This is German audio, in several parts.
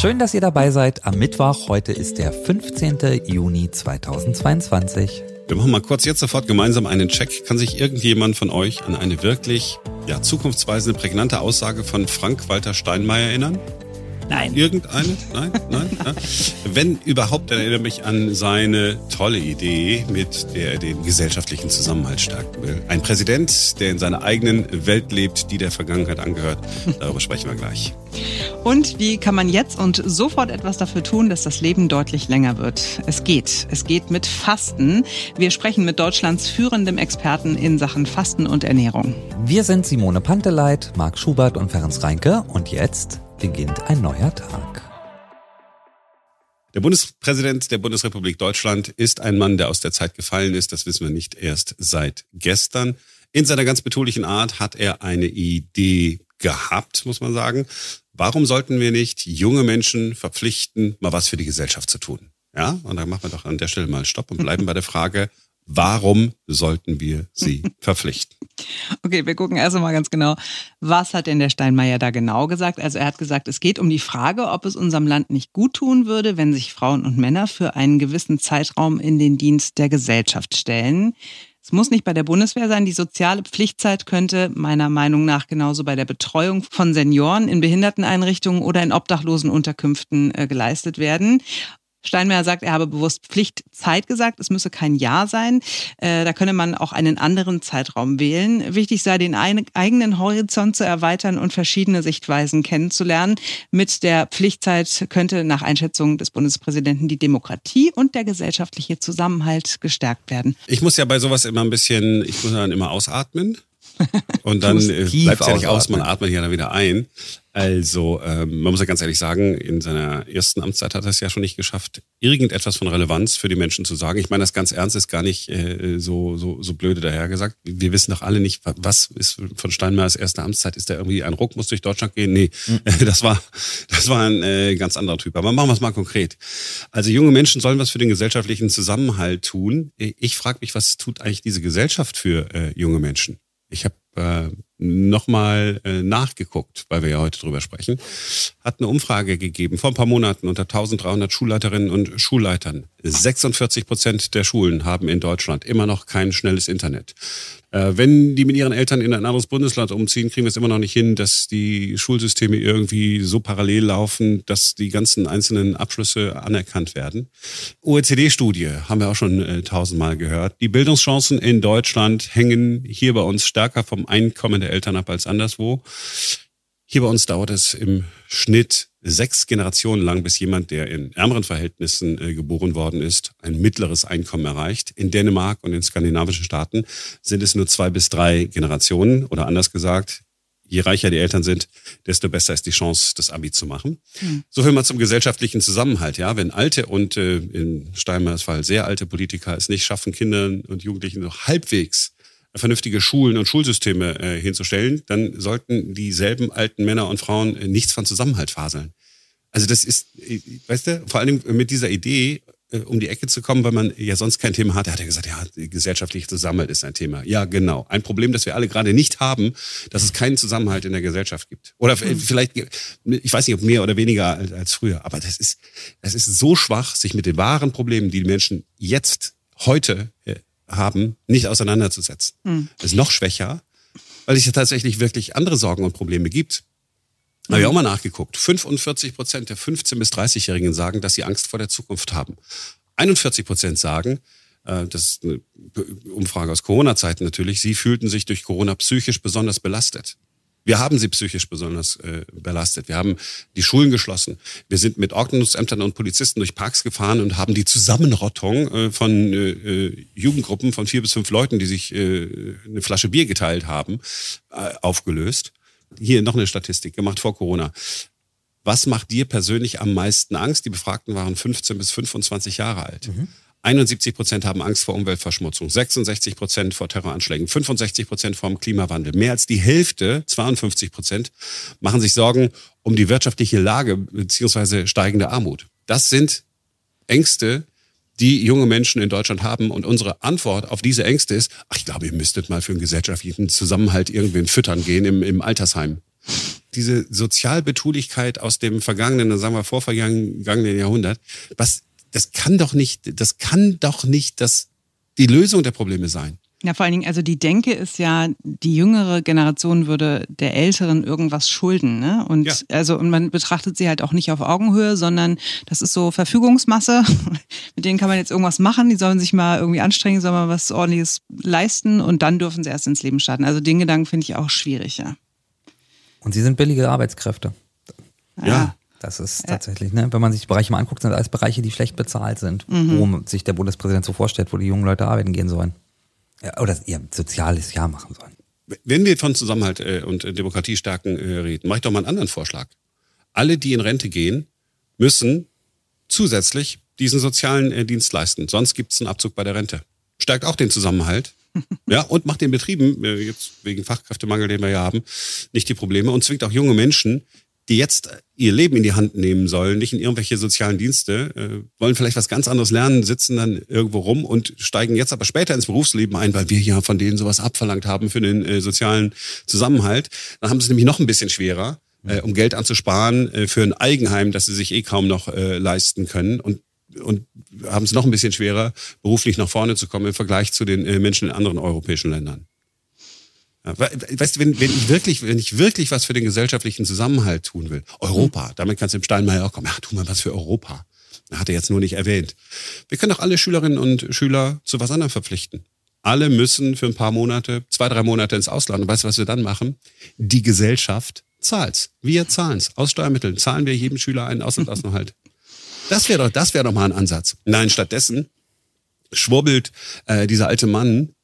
Schön, dass ihr dabei seid am Mittwoch. Heute ist der 15. Juni 2022. Wir machen mal kurz jetzt sofort gemeinsam einen Check. Kann sich irgendjemand von euch an eine wirklich ja, zukunftsweisende, prägnante Aussage von Frank-Walter Steinmeier erinnern? Nein. Irgendeine? Nein? Nein? Ja. Wenn überhaupt, dann erinnere mich an seine tolle Idee, mit der er den gesellschaftlichen Zusammenhalt stärken will. Ein Präsident, der in seiner eigenen Welt lebt, die der Vergangenheit angehört. Darüber sprechen wir gleich. Und wie kann man jetzt und sofort etwas dafür tun, dass das Leben deutlich länger wird? Es geht. Es geht mit Fasten. Wir sprechen mit Deutschlands führendem Experten in Sachen Fasten und Ernährung. Wir sind Simone Panteleit, Marc Schubert und Ferenc Reinke und jetzt beginnt ein neuer Tag. Der Bundespräsident der Bundesrepublik Deutschland ist ein Mann, der aus der Zeit gefallen ist. Das wissen wir nicht erst seit gestern. In seiner ganz betulichen Art hat er eine Idee gehabt, muss man sagen. Warum sollten wir nicht junge Menschen verpflichten, mal was für die Gesellschaft zu tun? Ja, und dann machen wir doch an der Stelle mal Stopp und bleiben bei der Frage, Warum sollten wir sie verpflichten? Okay, wir gucken erst einmal ganz genau, was hat denn der Steinmeier da genau gesagt? Also er hat gesagt, es geht um die Frage, ob es unserem Land nicht gut tun würde, wenn sich Frauen und Männer für einen gewissen Zeitraum in den Dienst der Gesellschaft stellen. Es muss nicht bei der Bundeswehr sein. Die soziale Pflichtzeit könnte meiner Meinung nach genauso bei der Betreuung von Senioren in Behinderteneinrichtungen oder in obdachlosen Unterkünften äh, geleistet werden. Steinmeier sagt, er habe bewusst Pflichtzeit gesagt. Es müsse kein Jahr sein. Äh, da könne man auch einen anderen Zeitraum wählen. Wichtig sei, den eigenen Horizont zu erweitern und verschiedene Sichtweisen kennenzulernen. Mit der Pflichtzeit könnte nach Einschätzung des Bundespräsidenten die Demokratie und der gesellschaftliche Zusammenhalt gestärkt werden. Ich muss ja bei sowas immer ein bisschen, ich muss dann immer ausatmen. Und dann äh, bleibt es ja nicht aus, man atmet ja dann wieder ein. Also ähm, man muss ja ganz ehrlich sagen, in seiner ersten Amtszeit hat er es ja schon nicht geschafft, irgendetwas von Relevanz für die Menschen zu sagen. Ich meine das ganz ernst, ist gar nicht äh, so, so, so blöde dahergesagt. Wir wissen doch alle nicht, was ist von Steinmeiers erster Amtszeit. Ist da irgendwie ein Ruck, muss durch Deutschland gehen? Nee, mhm. das war, das war ein äh, ganz anderer Typ. Aber machen wir es mal konkret. Also junge Menschen sollen was für den gesellschaftlichen Zusammenhalt tun. Ich frage mich, was tut eigentlich diese Gesellschaft für äh, junge Menschen? Ich habe äh, nochmal äh, nachgeguckt, weil wir ja heute drüber sprechen, hat eine Umfrage gegeben vor ein paar Monaten unter 1300 Schulleiterinnen und Schulleitern. 46 Prozent der Schulen haben in Deutschland immer noch kein schnelles Internet. Äh, wenn die mit ihren Eltern in ein anderes Bundesland umziehen, kriegen wir es immer noch nicht hin, dass die Schulsysteme irgendwie so parallel laufen, dass die ganzen einzelnen Abschlüsse anerkannt werden. OECD-Studie haben wir auch schon äh, tausendmal gehört. Die Bildungschancen in Deutschland hängen hier bei uns stärker vom Einkommen der Eltern ab als anderswo. Hier bei uns dauert es im Schnitt sechs Generationen lang, bis jemand, der in ärmeren Verhältnissen äh, geboren worden ist, ein mittleres Einkommen erreicht. In Dänemark und in skandinavischen Staaten sind es nur zwei bis drei Generationen oder anders gesagt, je reicher die Eltern sind, desto besser ist die Chance, das Abi zu machen. Mhm. So viel mal zum gesellschaftlichen Zusammenhalt. Ja, wenn alte und äh, in Steinmeiers Fall sehr alte Politiker es nicht schaffen, Kindern und Jugendlichen noch halbwegs vernünftige Schulen und Schulsysteme äh, hinzustellen, dann sollten dieselben alten Männer und Frauen äh, nichts von Zusammenhalt faseln. Also das ist, äh, weißt du, vor allem mit dieser Idee, äh, um die Ecke zu kommen, weil man ja sonst kein Thema hat. Er hat ja gesagt, ja, gesellschaftlich Zusammenhalt ist ein Thema. Ja, genau. Ein Problem, das wir alle gerade nicht haben, dass es keinen Zusammenhalt in der Gesellschaft gibt. Oder mhm. vielleicht, ich weiß nicht, ob mehr oder weniger als, früher, aber das ist, das ist so schwach, sich mit den wahren Problemen, die die Menschen jetzt, heute haben, nicht auseinanderzusetzen. Das ist noch schwächer, weil es ja tatsächlich wirklich andere Sorgen und Probleme gibt. Mhm. Habe ich auch mal nachgeguckt. 45 Prozent der 15- bis 30-Jährigen sagen, dass sie Angst vor der Zukunft haben. 41 Prozent sagen, äh, das ist eine Umfrage aus Corona-Zeiten natürlich, sie fühlten sich durch Corona psychisch besonders belastet. Wir haben sie psychisch besonders äh, belastet. Wir haben die Schulen geschlossen. Wir sind mit Ordnungsämtern und Polizisten durch Parks gefahren und haben die Zusammenrottung äh, von äh, äh, Jugendgruppen von vier bis fünf Leuten, die sich äh, eine Flasche Bier geteilt haben, äh, aufgelöst. Hier noch eine Statistik gemacht vor Corona. Was macht dir persönlich am meisten Angst? Die Befragten waren 15 bis 25 Jahre alt. Mhm. 71 Prozent haben Angst vor Umweltverschmutzung, 66 Prozent vor Terroranschlägen, 65 Prozent vor dem Klimawandel. Mehr als die Hälfte, 52 Prozent, machen sich Sorgen um die wirtschaftliche Lage beziehungsweise steigende Armut. Das sind Ängste, die junge Menschen in Deutschland haben. Und unsere Antwort auf diese Ängste ist, ach, ich glaube, ihr müsstet mal für einen gesellschaftlichen Zusammenhalt irgendwen füttern gehen im, im Altersheim. diese Sozialbetulichkeit aus dem vergangenen, sagen wir vorvergangenen Jahrhundert, was, das kann doch nicht, das kann doch nicht das, die Lösung der Probleme sein. Ja, vor allen Dingen, also die Denke ist ja, die jüngere Generation würde der Älteren irgendwas schulden. Ne? Und ja. also und man betrachtet sie halt auch nicht auf Augenhöhe, sondern das ist so Verfügungsmasse. Mit denen kann man jetzt irgendwas machen, die sollen sich mal irgendwie anstrengen, sollen mal was ordentliches leisten und dann dürfen sie erst ins Leben starten. Also den Gedanken finde ich auch schwierig, ja. Und sie sind billige Arbeitskräfte. Ja. Das ist tatsächlich, ne? wenn man sich die Bereiche mal anguckt, sind alles Bereiche, die schlecht bezahlt sind, mhm. wo sich der Bundespräsident so vorstellt, wo die jungen Leute arbeiten gehen sollen. Ja, oder ihr soziales Jahr machen sollen. Wenn wir von Zusammenhalt äh, und Demokratie stärken äh, reden, mache ich doch mal einen anderen Vorschlag. Alle, die in Rente gehen, müssen zusätzlich diesen sozialen äh, Dienst leisten. Sonst gibt es einen Abzug bei der Rente. Stärkt auch den Zusammenhalt. ja, und macht den Betrieben, jetzt wegen Fachkräftemangel, den wir ja haben, nicht die Probleme und zwingt auch junge Menschen, die jetzt ihr Leben in die Hand nehmen sollen, nicht in irgendwelche sozialen Dienste, äh, wollen vielleicht was ganz anderes lernen, sitzen dann irgendwo rum und steigen jetzt aber später ins Berufsleben ein, weil wir ja von denen sowas abverlangt haben für den äh, sozialen Zusammenhalt. Dann haben sie es nämlich noch ein bisschen schwerer, äh, um Geld anzusparen äh, für ein Eigenheim, das sie sich eh kaum noch äh, leisten können und und haben es noch ein bisschen schwerer, beruflich nach vorne zu kommen im Vergleich zu den äh, Menschen in anderen europäischen Ländern. Weißt du, wenn, wenn ich wirklich, wenn ich wirklich was für den gesellschaftlichen Zusammenhalt tun will, Europa, mhm. damit kannst du im Steinmeier auch kommen. Ja, tu mal was für Europa. Hat er jetzt nur nicht erwähnt. Wir können doch alle Schülerinnen und Schüler zu was anderem verpflichten. Alle müssen für ein paar Monate, zwei, drei Monate ins Ausland. Und weißt du, was wir dann machen? Die Gesellschaft zahlt's. Wir zahlen's. Aus Steuermitteln zahlen wir jedem Schüler einen Auslandsaufenthalt. Das wäre doch, das wäre doch mal ein Ansatz. Nein, stattdessen schwurbelt äh, dieser alte Mann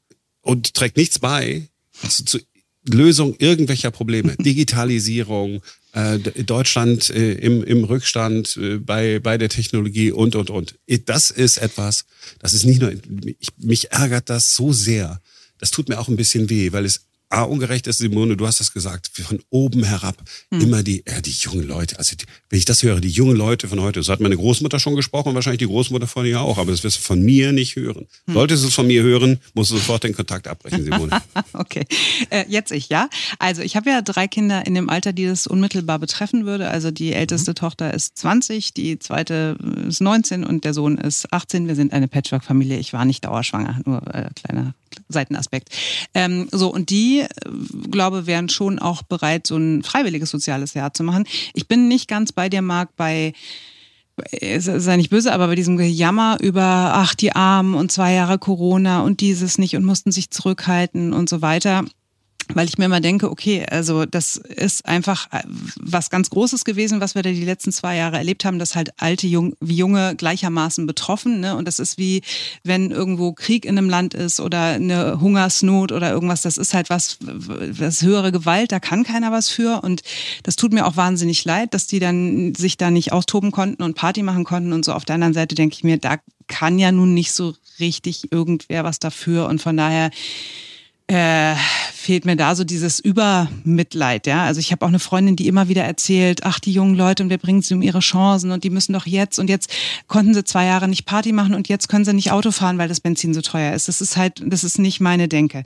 und trägt nichts bei zu, zu Lösung irgendwelcher Probleme. Digitalisierung, äh, Deutschland äh, im, im Rückstand äh, bei, bei der Technologie und, und, und. Das ist etwas, das ist nicht nur, ich, mich ärgert das so sehr. Das tut mir auch ein bisschen weh, weil es A, ungerecht ist, Simone, du hast das gesagt, von oben herab hm. immer die, ja, die jungen Leute. Also die, wenn ich das höre, die jungen Leute von heute, so hat meine Großmutter schon gesprochen wahrscheinlich die Großmutter von ihr auch, aber das wirst du von mir nicht hören. Hm. Solltest du es von mir hören, musst du sofort den Kontakt abbrechen, Simone. okay, äh, jetzt ich, ja. Also ich habe ja drei Kinder in dem Alter, die das unmittelbar betreffen würde. Also die älteste mhm. Tochter ist 20, die zweite ist 19 und der Sohn ist 18. Wir sind eine Patchwork-Familie. Ich war nicht dauerschwanger, nur äh, kleiner Seitenaspekt. Ähm, so, und die, äh, glaube, wären schon auch bereit, so ein freiwilliges soziales Jahr zu machen. Ich bin nicht ganz bei dir, Marc, bei sei nicht böse, aber bei diesem Gejammer über, ach, die Armen und zwei Jahre Corona und dieses nicht und mussten sich zurückhalten und so weiter weil ich mir immer denke, okay, also das ist einfach äh, was ganz Großes gewesen, was wir da die letzten zwei Jahre erlebt haben, dass halt alte jung, wie junge gleichermaßen betroffen, ne? Und das ist wie, wenn irgendwo Krieg in einem Land ist oder eine Hungersnot oder irgendwas, das ist halt was, was höhere Gewalt, da kann keiner was für und das tut mir auch wahnsinnig leid, dass die dann sich da nicht austoben konnten und Party machen konnten und so. Auf der anderen Seite denke ich mir, da kann ja nun nicht so richtig irgendwer was dafür und von daher äh, fehlt mir da so dieses Übermitleid, ja. Also ich habe auch eine Freundin, die immer wieder erzählt, ach, die jungen Leute und wir bringen sie um ihre Chancen und die müssen doch jetzt und jetzt konnten sie zwei Jahre nicht Party machen und jetzt können sie nicht Auto fahren, weil das Benzin so teuer ist. Das ist halt, das ist nicht meine Denke.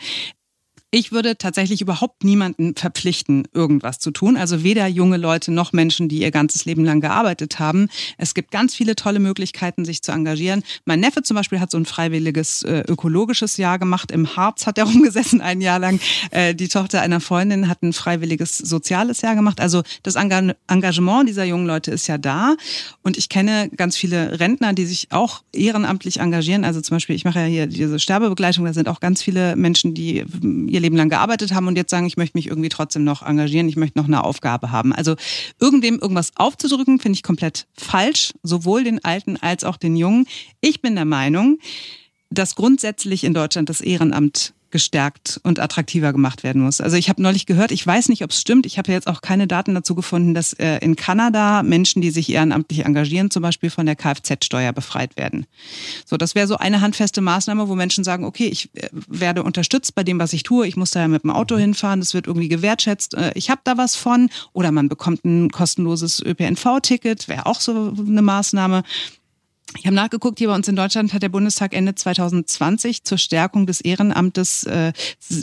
Ich würde tatsächlich überhaupt niemanden verpflichten, irgendwas zu tun. Also weder junge Leute noch Menschen, die ihr ganzes Leben lang gearbeitet haben. Es gibt ganz viele tolle Möglichkeiten, sich zu engagieren. Mein Neffe zum Beispiel hat so ein freiwilliges äh, ökologisches Jahr gemacht. Im Harz hat er rumgesessen ein Jahr lang. Äh, die Tochter einer Freundin hat ein freiwilliges soziales Jahr gemacht. Also das Engagement dieser jungen Leute ist ja da. Und ich kenne ganz viele Rentner, die sich auch ehrenamtlich engagieren. Also zum Beispiel, ich mache ja hier diese Sterbebegleitung. Da sind auch ganz viele Menschen, die ihr Leben lang gearbeitet haben und jetzt sagen, ich möchte mich irgendwie trotzdem noch engagieren, ich möchte noch eine Aufgabe haben. Also irgendwem irgendwas aufzudrücken, finde ich komplett falsch, sowohl den Alten als auch den Jungen. Ich bin der Meinung, dass grundsätzlich in Deutschland das Ehrenamt gestärkt und attraktiver gemacht werden muss. Also ich habe neulich gehört, ich weiß nicht, ob es stimmt, ich habe jetzt auch keine Daten dazu gefunden, dass äh, in Kanada Menschen, die sich ehrenamtlich engagieren, zum Beispiel von der Kfz-Steuer befreit werden. So, das wäre so eine handfeste Maßnahme, wo Menschen sagen, okay, ich äh, werde unterstützt bei dem, was ich tue, ich muss da ja mit dem Auto hinfahren, das wird irgendwie gewertschätzt, äh, ich habe da was von oder man bekommt ein kostenloses ÖPNV-Ticket, wäre auch so eine Maßnahme. Ich habe nachgeguckt, hier bei uns in Deutschland hat der Bundestag Ende 2020 zur Stärkung des Ehrenamtes äh,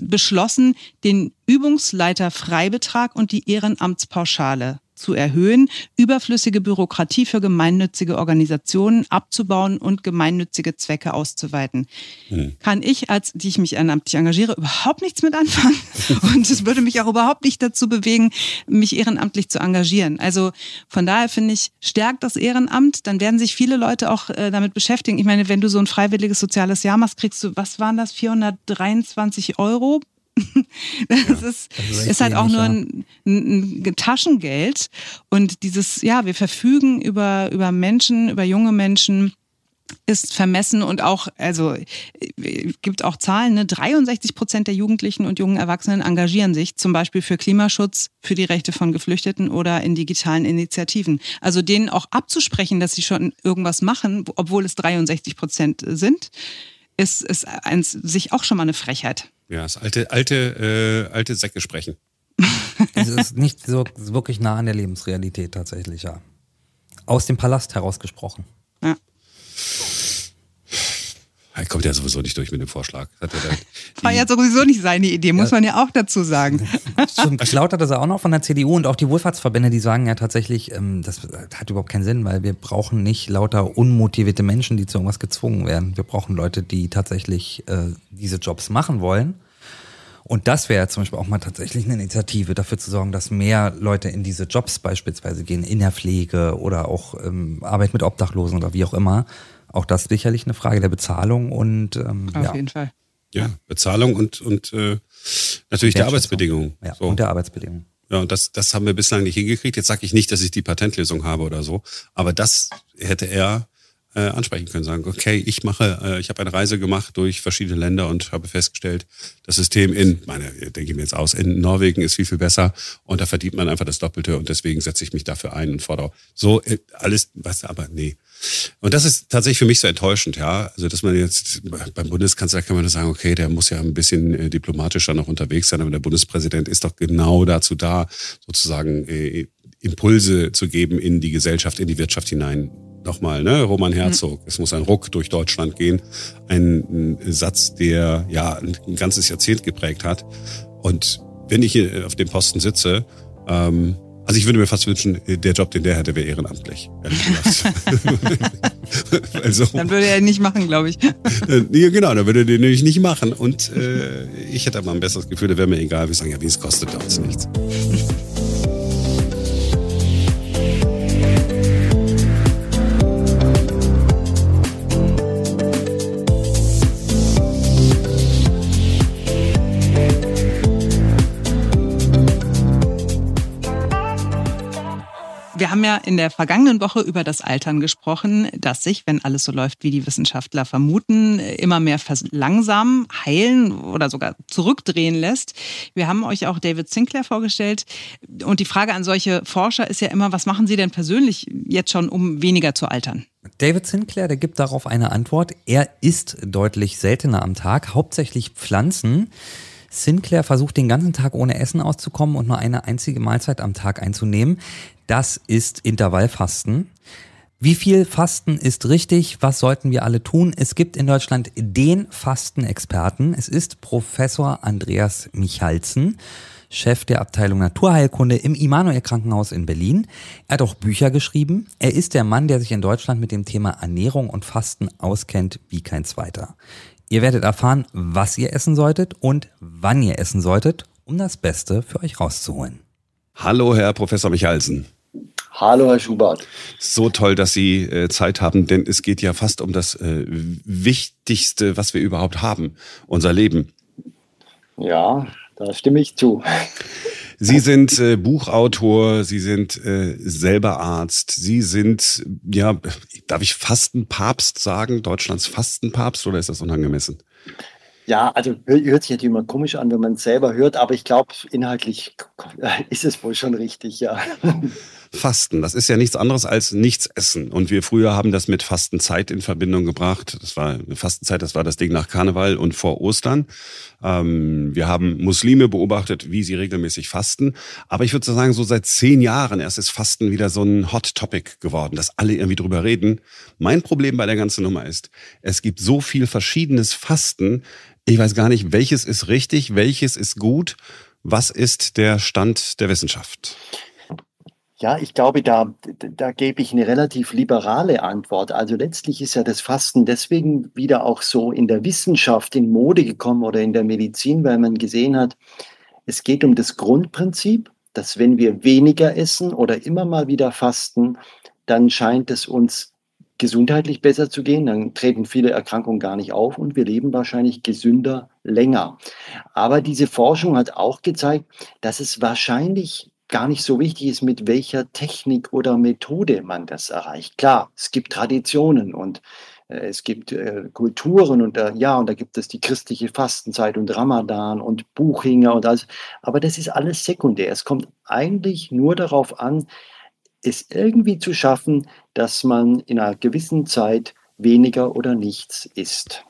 beschlossen, den Übungsleiterfreibetrag und die Ehrenamtspauschale zu erhöhen, überflüssige Bürokratie für gemeinnützige Organisationen abzubauen und gemeinnützige Zwecke auszuweiten. Hm. Kann ich, als die ich mich ehrenamtlich engagiere, überhaupt nichts mit anfangen. und es würde mich auch überhaupt nicht dazu bewegen, mich ehrenamtlich zu engagieren. Also von daher finde ich, stärkt das Ehrenamt, dann werden sich viele Leute auch äh, damit beschäftigen. Ich meine, wenn du so ein freiwilliges soziales Jahr machst, kriegst du, was waren das, 423 Euro das ja, ist, das ist, halt auch nur ein, ein, ein, Taschengeld. Und dieses, ja, wir verfügen über, über Menschen, über junge Menschen, ist vermessen und auch, also gibt auch Zahlen, ne? 63 Prozent der Jugendlichen und jungen Erwachsenen engagieren sich zum Beispiel für Klimaschutz, für die Rechte von Geflüchteten oder in digitalen Initiativen. Also denen auch abzusprechen, dass sie schon irgendwas machen, obwohl es 63 Prozent sind, ist, ist eins, sich auch schon mal eine Frechheit. Ja, das alte, alte, äh, alte Säcke sprechen. es ist nicht so wirklich nah an der Lebensrealität tatsächlich, ja. Aus dem Palast herausgesprochen. Ja. Er kommt ja sowieso nicht durch mit dem Vorschlag. Hat War ja sowieso nicht seine Idee, muss ja. man ja auch dazu sagen. Stimmt, hat das auch noch von der CDU und auch die Wohlfahrtsverbände, die sagen ja tatsächlich, ähm, das hat überhaupt keinen Sinn, weil wir brauchen nicht lauter unmotivierte Menschen, die zu irgendwas gezwungen werden. Wir brauchen Leute, die tatsächlich äh, diese Jobs machen wollen. Und das wäre zum Beispiel auch mal tatsächlich eine Initiative, dafür zu sorgen, dass mehr Leute in diese Jobs beispielsweise gehen, in der Pflege oder auch ähm, Arbeit mit Obdachlosen oder wie auch immer auch das sicherlich eine Frage der Bezahlung und ähm, auf ja. jeden Fall. Ja, Bezahlung und, und äh, natürlich der Arbeitsbedingungen. Ja, so. und der Arbeitsbedingungen. Ja, und das, das haben wir bislang nicht hingekriegt. Jetzt sage ich nicht, dass ich die Patentlösung habe oder so, aber das hätte er äh, ansprechen können, sagen, okay, ich mache, äh, ich habe eine Reise gemacht durch verschiedene Länder und habe festgestellt, das System in, meine, denke ich mir jetzt aus, in Norwegen ist viel, viel besser und da verdient man einfach das Doppelte und deswegen setze ich mich dafür ein und fordere so äh, alles, was aber nee. Und das ist tatsächlich für mich so enttäuschend, ja. Also, dass man jetzt beim Bundeskanzler kann man sagen, okay, der muss ja ein bisschen äh, diplomatischer noch unterwegs sein, aber der Bundespräsident ist doch genau dazu da, sozusagen äh, Impulse zu geben in die Gesellschaft, in die Wirtschaft hinein. Nochmal, ne, Roman Herzog. Mhm. Es muss ein Ruck durch Deutschland gehen. Ein, ein Satz, der ja ein, ein ganzes Jahrzehnt geprägt hat. Und wenn ich hier auf dem Posten sitze, ähm, also ich würde mir fast wünschen, der Job, den der hätte, wäre ehrenamtlich, also, dann würde er ihn nicht machen, glaube ich. ja, genau, dann würde er den nämlich nicht machen. Und äh, ich hätte aber ein besseres Gefühl, da wäre mir egal. Wir sagen ja, wie es kostet uns nichts. Wir haben ja in der vergangenen Woche über das Altern gesprochen, das sich, wenn alles so läuft, wie die Wissenschaftler vermuten, immer mehr verlangsamen, heilen oder sogar zurückdrehen lässt. Wir haben euch auch David Sinclair vorgestellt. Und die Frage an solche Forscher ist ja immer, was machen sie denn persönlich jetzt schon, um weniger zu altern? David Sinclair, der gibt darauf eine Antwort. Er isst deutlich seltener am Tag, hauptsächlich Pflanzen. Sinclair versucht den ganzen Tag ohne Essen auszukommen und nur eine einzige Mahlzeit am Tag einzunehmen. Das ist Intervallfasten. Wie viel Fasten ist richtig? Was sollten wir alle tun? Es gibt in Deutschland den Fastenexperten. Es ist Professor Andreas Michalzen, Chef der Abteilung Naturheilkunde im Immanuel Krankenhaus in Berlin. Er hat auch Bücher geschrieben. Er ist der Mann, der sich in Deutschland mit dem Thema Ernährung und Fasten auskennt wie kein zweiter. Ihr werdet erfahren, was ihr essen solltet und wann ihr essen solltet, um das Beste für euch rauszuholen. Hallo, Herr Professor Michalsen. Hallo, Herr Schubert. So toll, dass Sie äh, Zeit haben, denn es geht ja fast um das äh, Wichtigste, was wir überhaupt haben, unser Leben. Ja, da stimme ich zu. Sie sind äh, Buchautor, Sie sind äh, selber Arzt, Sie sind, ja, darf ich Fastenpapst sagen, Deutschlands Fastenpapst oder ist das unangemessen? Ja, also hört sich natürlich immer komisch an, wenn man es selber hört, aber ich glaube, inhaltlich ist es wohl schon richtig, ja. Fasten, das ist ja nichts anderes als nichts essen. Und wir früher haben das mit Fastenzeit in Verbindung gebracht. Das war eine Fastenzeit, das war das Ding nach Karneval und vor Ostern. Ähm, wir haben Muslime beobachtet, wie sie regelmäßig fasten. Aber ich würde sagen, so seit zehn Jahren erst ist Fasten wieder so ein Hot Topic geworden, dass alle irgendwie drüber reden. Mein Problem bei der ganzen Nummer ist, es gibt so viel verschiedenes Fasten. Ich weiß gar nicht, welches ist richtig, welches ist gut. Was ist der Stand der Wissenschaft? Ja, ich glaube, da, da gebe ich eine relativ liberale Antwort. Also letztlich ist ja das Fasten deswegen wieder auch so in der Wissenschaft in Mode gekommen oder in der Medizin, weil man gesehen hat, es geht um das Grundprinzip, dass wenn wir weniger essen oder immer mal wieder fasten, dann scheint es uns gesundheitlich besser zu gehen, dann treten viele Erkrankungen gar nicht auf und wir leben wahrscheinlich gesünder länger. Aber diese Forschung hat auch gezeigt, dass es wahrscheinlich gar nicht so wichtig ist, mit welcher Technik oder Methode man das erreicht. Klar, es gibt Traditionen und äh, es gibt äh, Kulturen und äh, ja, und da gibt es die christliche Fastenzeit und Ramadan und Buchinger und alles. Aber das ist alles sekundär. Es kommt eigentlich nur darauf an, es irgendwie zu schaffen, dass man in einer gewissen Zeit weniger oder nichts isst.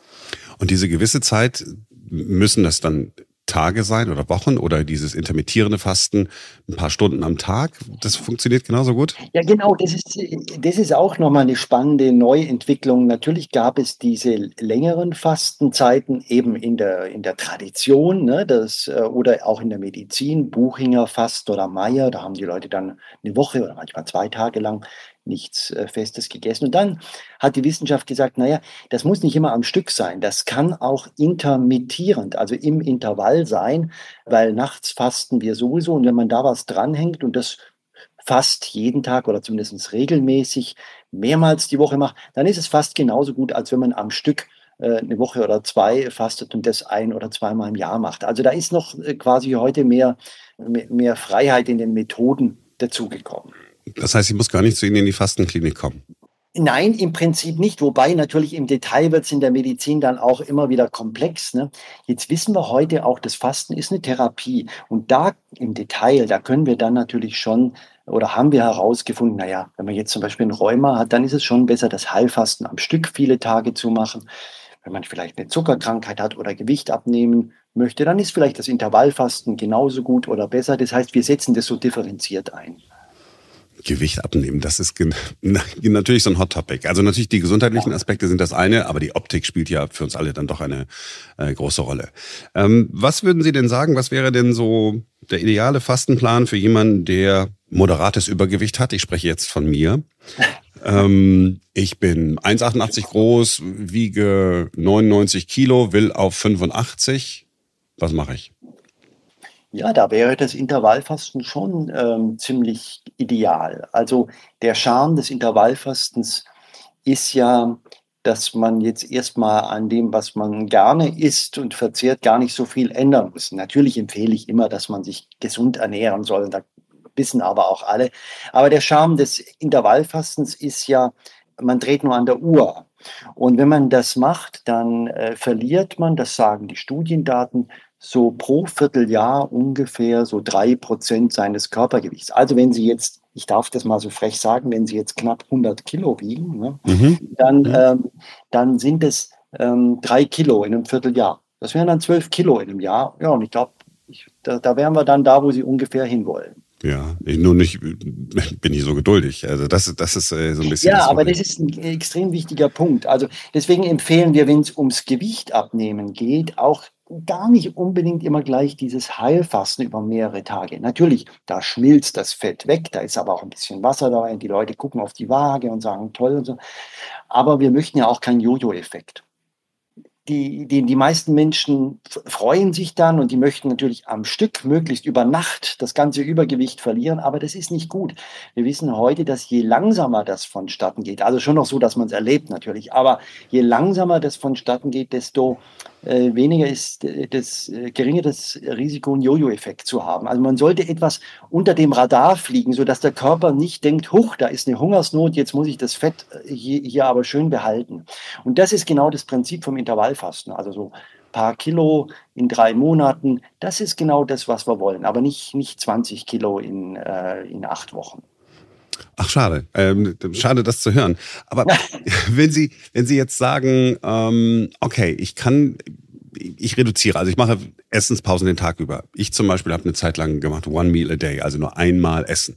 Und diese gewisse Zeit müssen das dann Tage sein oder Wochen oder dieses intermittierende Fasten ein paar Stunden am Tag. Das funktioniert genauso gut? Ja, genau. Das ist, das ist auch nochmal eine spannende Neuentwicklung. Natürlich gab es diese längeren Fastenzeiten eben in der, in der Tradition ne, das, äh, oder auch in der Medizin, Buchinger Fast oder Meier. Da haben die Leute dann eine Woche oder manchmal zwei Tage lang nichts äh, Festes gegessen. Und dann hat die Wissenschaft gesagt, naja, das muss nicht immer am Stück sein. Das kann auch intermittierend, also im Intervall sein, weil nachts fasten wir sowieso. Und wenn man da was dranhängt und das fast jeden Tag oder zumindest regelmäßig mehrmals die Woche macht, dann ist es fast genauso gut, als wenn man am Stück äh, eine Woche oder zwei fastet und das ein oder zweimal im Jahr macht. Also da ist noch äh, quasi heute mehr, mehr Freiheit in den Methoden dazugekommen. Das heißt, ich muss gar nicht zu Ihnen in die Fastenklinik kommen. Nein, im Prinzip nicht. Wobei natürlich im Detail wird es in der Medizin dann auch immer wieder komplex. Ne? Jetzt wissen wir heute auch, das Fasten ist eine Therapie. Und da im Detail, da können wir dann natürlich schon oder haben wir herausgefunden, naja, wenn man jetzt zum Beispiel ein Rheuma hat, dann ist es schon besser, das Heilfasten am Stück viele Tage zu machen. Wenn man vielleicht eine Zuckerkrankheit hat oder Gewicht abnehmen möchte, dann ist vielleicht das Intervallfasten genauso gut oder besser. Das heißt, wir setzen das so differenziert ein. Gewicht abnehmen, das ist natürlich so ein Hot Topic. Also natürlich die gesundheitlichen Aspekte sind das eine, aber die Optik spielt ja für uns alle dann doch eine äh, große Rolle. Ähm, was würden Sie denn sagen, was wäre denn so der ideale Fastenplan für jemanden, der moderates Übergewicht hat? Ich spreche jetzt von mir. ähm, ich bin 1,88 groß, wiege 99 Kilo, will auf 85. Was mache ich? Ja, da wäre das Intervallfasten schon ähm, ziemlich ideal. Also der Charme des Intervallfastens ist ja, dass man jetzt erstmal an dem, was man gerne isst und verzehrt, gar nicht so viel ändern muss. Natürlich empfehle ich immer, dass man sich gesund ernähren soll. Da wissen aber auch alle. Aber der Charme des Intervallfastens ist ja, man dreht nur an der Uhr. Und wenn man das macht, dann äh, verliert man, das sagen die Studiendaten, so pro Vierteljahr ungefähr so drei Prozent seines Körpergewichts. Also wenn Sie jetzt, ich darf das mal so frech sagen, wenn Sie jetzt knapp 100 Kilo wiegen, ne, mhm. dann, mhm. ähm, dann sind es ähm, drei Kilo in einem Vierteljahr. Das wären dann zwölf Kilo in einem Jahr. Ja, und ich glaube, da, da wären wir dann da, wo Sie ungefähr hinwollen. Ja, ich nur nicht, bin ich so geduldig. Also das, das ist äh, so ein bisschen. Ja, das aber das ist ein extrem wichtiger Punkt. Also deswegen empfehlen wir, wenn es ums Gewicht abnehmen geht, auch gar nicht unbedingt immer gleich dieses Heilfasten über mehrere Tage. Natürlich, da schmilzt das Fett weg, da ist aber auch ein bisschen Wasser dabei. Die Leute gucken auf die Waage und sagen toll und so. Aber wir möchten ja auch keinen Jojo-Effekt die, die, die meisten Menschen freuen sich dann und die möchten natürlich am Stück möglichst über Nacht das ganze Übergewicht verlieren, aber das ist nicht gut. Wir wissen heute, dass je langsamer das vonstatten geht, also schon noch so, dass man es erlebt natürlich, aber je langsamer das vonstatten geht, desto äh, weniger ist äh, das äh, geringer das Risiko, einen Jojo-Effekt zu haben. Also man sollte etwas unter dem Radar fliegen, sodass der Körper nicht denkt, huch, da ist eine Hungersnot, jetzt muss ich das Fett hier, hier aber schön behalten. Und das ist genau das Prinzip vom Intervallfasten. Also so paar Kilo in drei Monaten, das ist genau das, was wir wollen, aber nicht, nicht 20 Kilo in, äh, in acht Wochen. Ach, schade. Ähm, schade, das zu hören. Aber wenn Sie, wenn Sie jetzt sagen, ähm, okay, ich kann, ich reduziere, also ich mache Essenspausen den Tag über. Ich zum Beispiel habe eine Zeit lang gemacht, one meal a day, also nur einmal essen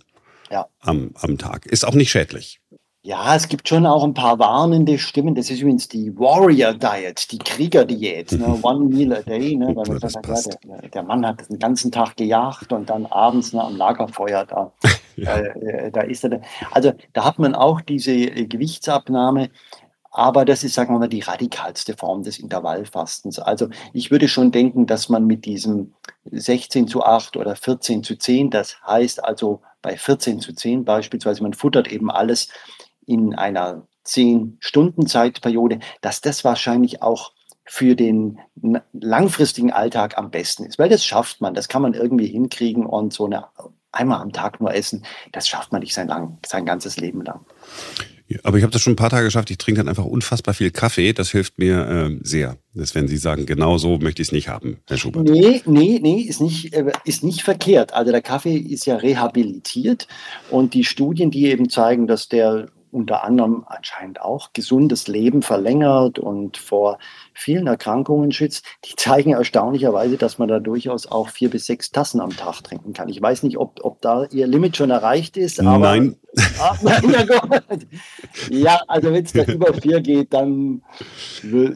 ja. am, am Tag. Ist auch nicht schädlich. Ja, es gibt schon auch ein paar warnende Stimmen. Das ist übrigens die Warrior Diet, die Kriegerdiät. Ne? One meal a day. Ne? Weil man sagt, ja, der, der, Mann hat den ganzen Tag gejagt und dann abends ne, am Lagerfeuer da, ja. äh, da ist er. Also da hat man auch diese äh, Gewichtsabnahme. Aber das ist, sagen wir mal, die radikalste Form des Intervallfastens. Also ich würde schon denken, dass man mit diesem 16 zu 8 oder 14 zu 10, das heißt also bei 14 zu 10 beispielsweise, man futtert eben alles in einer 10-Stunden-Zeitperiode, dass das wahrscheinlich auch für den langfristigen Alltag am besten ist. Weil das schafft man, das kann man irgendwie hinkriegen und so eine einmal am Tag nur essen, das schafft man nicht sein, lang, sein ganzes Leben lang. Ja, aber ich habe das schon ein paar Tage geschafft. Ich trinke dann einfach unfassbar viel Kaffee. Das hilft mir äh, sehr. Das, wenn Sie sagen, genau so möchte ich es nicht haben, Herr Schubert. Nee, nee, nee, ist nicht, äh, ist nicht verkehrt. Also der Kaffee ist ja rehabilitiert und die Studien, die eben zeigen, dass der unter anderem anscheinend auch gesundes Leben verlängert und vor vielen Erkrankungen schützt, die zeigen erstaunlicherweise, dass man da durchaus auch vier bis sechs Tassen am Tag trinken kann. Ich weiß nicht, ob, ob da Ihr Limit schon erreicht ist. Aber, Nein. Ah, ja, ja, also wenn es da über vier geht, dann,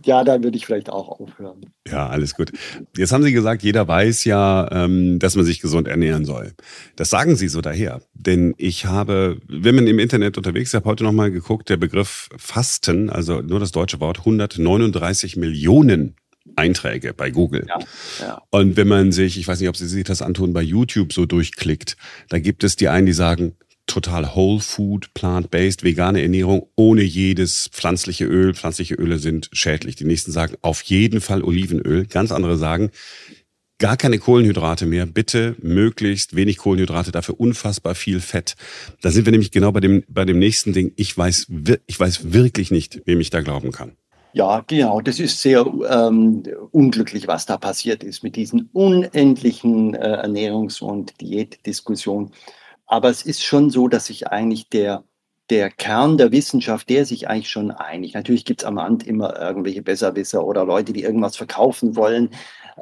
ja, dann würde ich vielleicht auch aufhören. Ja, alles gut. Jetzt haben Sie gesagt, jeder weiß ja, ähm, dass man sich gesund ernähren soll. Das sagen Sie so daher. Denn ich habe, wenn man im Internet unterwegs ist, habe heute nochmal geguckt, der Begriff Fasten, also nur das deutsche Wort, 139 Millionen Millionen Einträge bei Google. Ja, ja. Und wenn man sich, ich weiß nicht, ob Sie sich das antun, bei YouTube so durchklickt, da gibt es die einen, die sagen, total Whole Food, plant-based, vegane Ernährung ohne jedes pflanzliche Öl. Pflanzliche Öle sind schädlich. Die nächsten sagen auf jeden Fall Olivenöl. Ganz andere sagen, gar keine Kohlenhydrate mehr. Bitte möglichst wenig Kohlenhydrate, dafür unfassbar viel Fett. Da sind wir nämlich genau bei dem, bei dem nächsten Ding. Ich weiß, ich weiß wirklich nicht, wem ich da glauben kann. Ja, genau. Das ist sehr ähm, unglücklich, was da passiert ist mit diesen unendlichen äh, Ernährungs- und Diätdiskussionen. Aber es ist schon so, dass sich eigentlich der, der Kern der Wissenschaft, der sich eigentlich schon einig. Natürlich gibt es am Rand immer irgendwelche Besserwisser oder Leute, die irgendwas verkaufen wollen.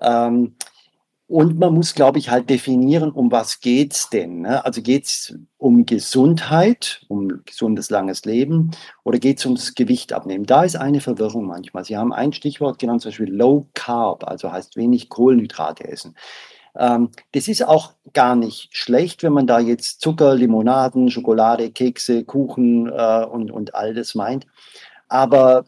Ähm, und man muss, glaube ich, halt definieren, um was geht's denn? Ne? Also geht's um Gesundheit, um gesundes, langes Leben oder geht's ums Gewicht abnehmen? Da ist eine Verwirrung manchmal. Sie haben ein Stichwort genannt, zum Beispiel Low Carb, also heißt wenig Kohlenhydrate essen. Ähm, das ist auch gar nicht schlecht, wenn man da jetzt Zucker, Limonaden, Schokolade, Kekse, Kuchen äh, und, und all das meint. Aber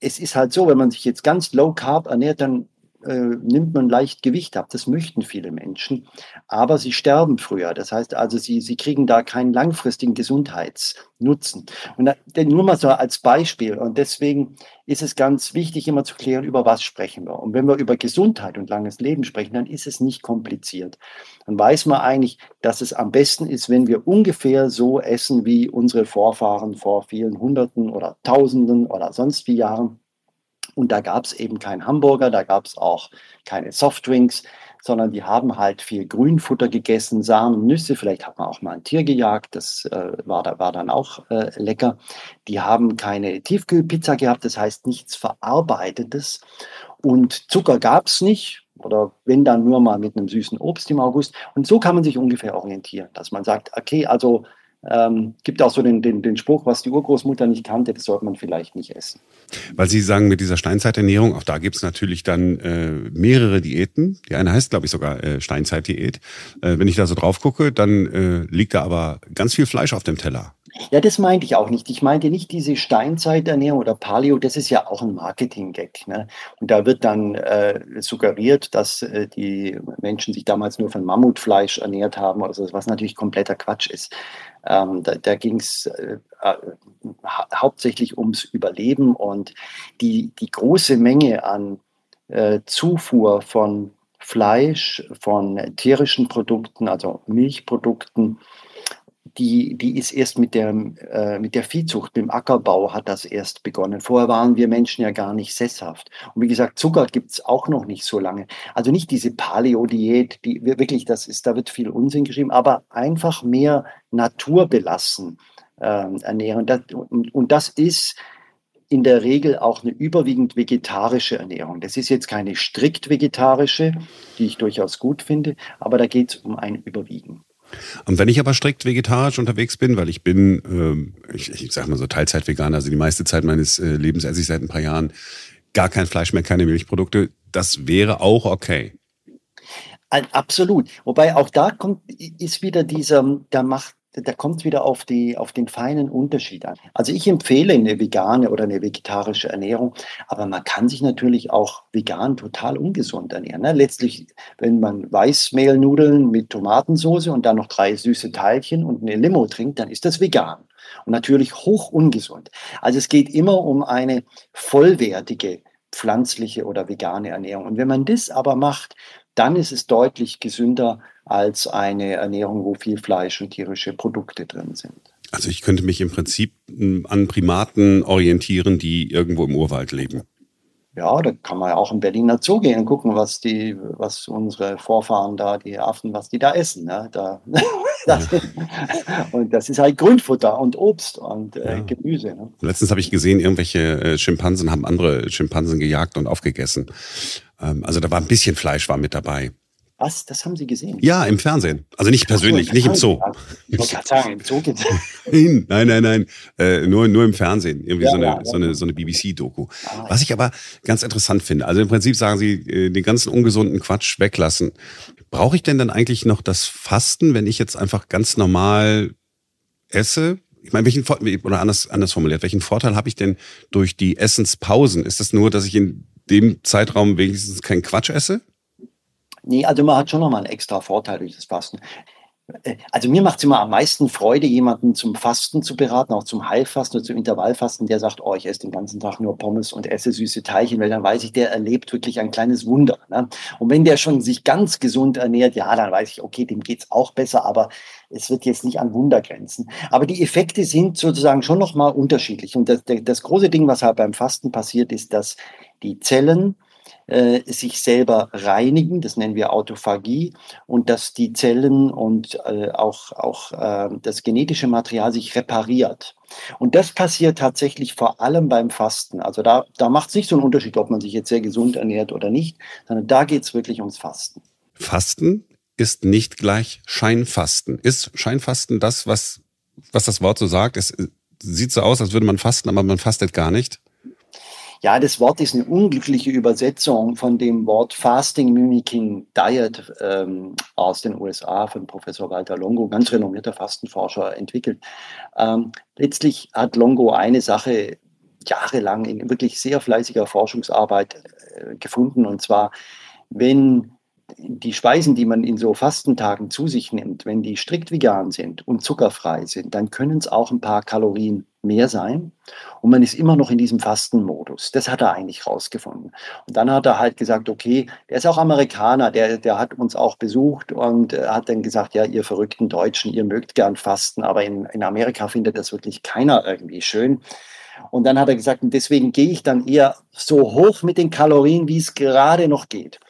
es ist halt so, wenn man sich jetzt ganz low carb ernährt, dann äh, nimmt man leicht Gewicht ab. Das möchten viele Menschen, aber sie sterben früher. Das heißt also, sie, sie kriegen da keinen langfristigen Gesundheitsnutzen. Und da, nur mal so als Beispiel. Und deswegen ist es ganz wichtig, immer zu klären, über was sprechen wir. Und wenn wir über Gesundheit und langes Leben sprechen, dann ist es nicht kompliziert. Dann weiß man eigentlich, dass es am besten ist, wenn wir ungefähr so essen wie unsere Vorfahren vor vielen Hunderten oder Tausenden oder sonst wie Jahren und da gab es eben keinen Hamburger, da gab es auch keine Softdrinks, sondern die haben halt viel Grünfutter gegessen, Samen, Nüsse, vielleicht hat man auch mal ein Tier gejagt, das äh, war, da, war dann auch äh, lecker. Die haben keine Tiefkühlpizza gehabt, das heißt nichts Verarbeitetes. Und Zucker gab es nicht, oder wenn dann nur mal mit einem süßen Obst im August. Und so kann man sich ungefähr orientieren, dass man sagt, okay, also ähm, gibt auch so den, den, den Spruch, was die Urgroßmutter nicht kannte, das sollte man vielleicht nicht essen. Weil Sie sagen, mit dieser Steinzeiternährung, auch da gibt es natürlich dann äh, mehrere Diäten. Die eine heißt, glaube ich, sogar äh, Steinzeitdiät. Äh, wenn ich da so drauf gucke, dann äh, liegt da aber ganz viel Fleisch auf dem Teller. Ja, das meinte ich auch nicht. Ich meinte nicht diese Steinzeiternährung oder Paleo, das ist ja auch ein Marketing-Gag. Ne? Und da wird dann äh, suggeriert, dass äh, die Menschen sich damals nur von Mammutfleisch ernährt haben, also was natürlich kompletter Quatsch ist. Ähm, da da ging es äh, äh, ha hauptsächlich ums Überleben und die, die große Menge an äh, Zufuhr von Fleisch, von tierischen Produkten, also Milchprodukten, die, die ist erst mit der, äh, mit der Viehzucht, mit dem Ackerbau hat das erst begonnen. Vorher waren wir Menschen ja gar nicht sesshaft. Und wie gesagt, Zucker gibt es auch noch nicht so lange. Also nicht diese Paleo-Diät, die wirklich, das ist, da wird viel Unsinn geschrieben, aber einfach mehr Natur belassen. äh, ernähren. Das, und, und das ist in der Regel auch eine überwiegend vegetarische Ernährung. Das ist jetzt keine strikt vegetarische, die ich durchaus gut finde, aber da geht es um ein Überwiegen. Und wenn ich aber strikt vegetarisch unterwegs bin, weil ich bin, ähm, ich, ich sag mal so Teilzeit-Veganer, also die meiste Zeit meines äh, Lebens esse ich seit ein paar Jahren gar kein Fleisch mehr, keine Milchprodukte, das wäre auch okay. Absolut. Wobei auch da kommt, ist wieder dieser, da macht da kommt es wieder auf, die, auf den feinen Unterschied an. Also ich empfehle eine vegane oder eine vegetarische Ernährung, aber man kann sich natürlich auch vegan total ungesund ernähren. Ne? Letztlich, wenn man Weißmehlnudeln mit Tomatensauce und dann noch drei süße Teilchen und eine Limo trinkt, dann ist das vegan. Und natürlich hoch ungesund. Also es geht immer um eine vollwertige pflanzliche oder vegane Ernährung. Und wenn man das aber macht, dann ist es deutlich gesünder als eine Ernährung, wo viel Fleisch und tierische Produkte drin sind. Also ich könnte mich im Prinzip hm, an Primaten orientieren, die irgendwo im Urwald leben. Ja, da kann man ja auch im Berliner Zoo gehen und gucken, was die, was unsere Vorfahren da, die Affen, was die da essen. Ne? Da, das, und das ist halt Grünfutter und Obst und äh, ja. Gemüse. Ne? Letztens habe ich gesehen, irgendwelche äh, Schimpansen haben andere Schimpansen gejagt und aufgegessen. Ähm, also da war ein bisschen Fleisch war mit dabei. Was? Das haben Sie gesehen? Ja, im Fernsehen. Also nicht persönlich, so, nicht im Zoo. Ich wollte gerade sagen, im Zoo gibt Nein, nein, nein. Äh, nur, nur im Fernsehen. Irgendwie ja, so eine, ja, so eine, so eine BBC-Doku. Ah, Was ich aber ganz interessant finde. Also im Prinzip sagen Sie, äh, den ganzen ungesunden Quatsch weglassen. Brauche ich denn dann eigentlich noch das Fasten, wenn ich jetzt einfach ganz normal esse? Ich meine, welchen oder anders, anders formuliert, welchen Vorteil habe ich denn durch die Essenspausen? Ist das nur, dass ich in dem Zeitraum wenigstens keinen Quatsch esse? Nee, also man hat schon nochmal einen extra Vorteil durch das Fasten. Äh, also mir macht es immer am meisten Freude, jemanden zum Fasten zu beraten, auch zum Heilfasten oder zum Intervallfasten, der sagt, oh, ich esse den ganzen Tag nur Pommes und esse süße Teilchen, weil dann weiß ich, der erlebt wirklich ein kleines Wunder. Ne? Und wenn der schon sich ganz gesund ernährt, ja, dann weiß ich, okay, dem geht es auch besser, aber es wird jetzt nicht an Wunder grenzen. Aber die Effekte sind sozusagen schon nochmal unterschiedlich. Und das, das große Ding, was halt beim Fasten passiert, ist, dass die Zellen äh, sich selber reinigen, das nennen wir Autophagie, und dass die Zellen und äh, auch, auch äh, das genetische Material sich repariert. Und das passiert tatsächlich vor allem beim Fasten. Also da, da macht es nicht so einen Unterschied, ob man sich jetzt sehr gesund ernährt oder nicht, sondern da geht es wirklich ums Fasten. Fasten ist nicht gleich Scheinfasten. Ist Scheinfasten das, was, was das Wort so sagt? Es sieht so aus, als würde man fasten, aber man fastet gar nicht. Ja, das Wort ist eine unglückliche Übersetzung von dem Wort Fasting Mimicking Diet ähm, aus den USA von Professor Walter Longo, ganz renommierter Fastenforscher, entwickelt. Ähm, letztlich hat Longo eine Sache jahrelang in wirklich sehr fleißiger Forschungsarbeit äh, gefunden, und zwar, wenn die Speisen, die man in so Fastentagen zu sich nimmt, wenn die strikt vegan sind und zuckerfrei sind, dann können es auch ein paar Kalorien mehr sein und man ist immer noch in diesem Fastenmodus. Das hat er eigentlich rausgefunden. Und dann hat er halt gesagt, okay, der ist auch Amerikaner, der, der hat uns auch besucht und hat dann gesagt, ja, ihr verrückten Deutschen, ihr mögt gern fasten, aber in, in Amerika findet das wirklich keiner irgendwie schön. Und dann hat er gesagt, deswegen gehe ich dann eher so hoch mit den Kalorien, wie es gerade noch geht.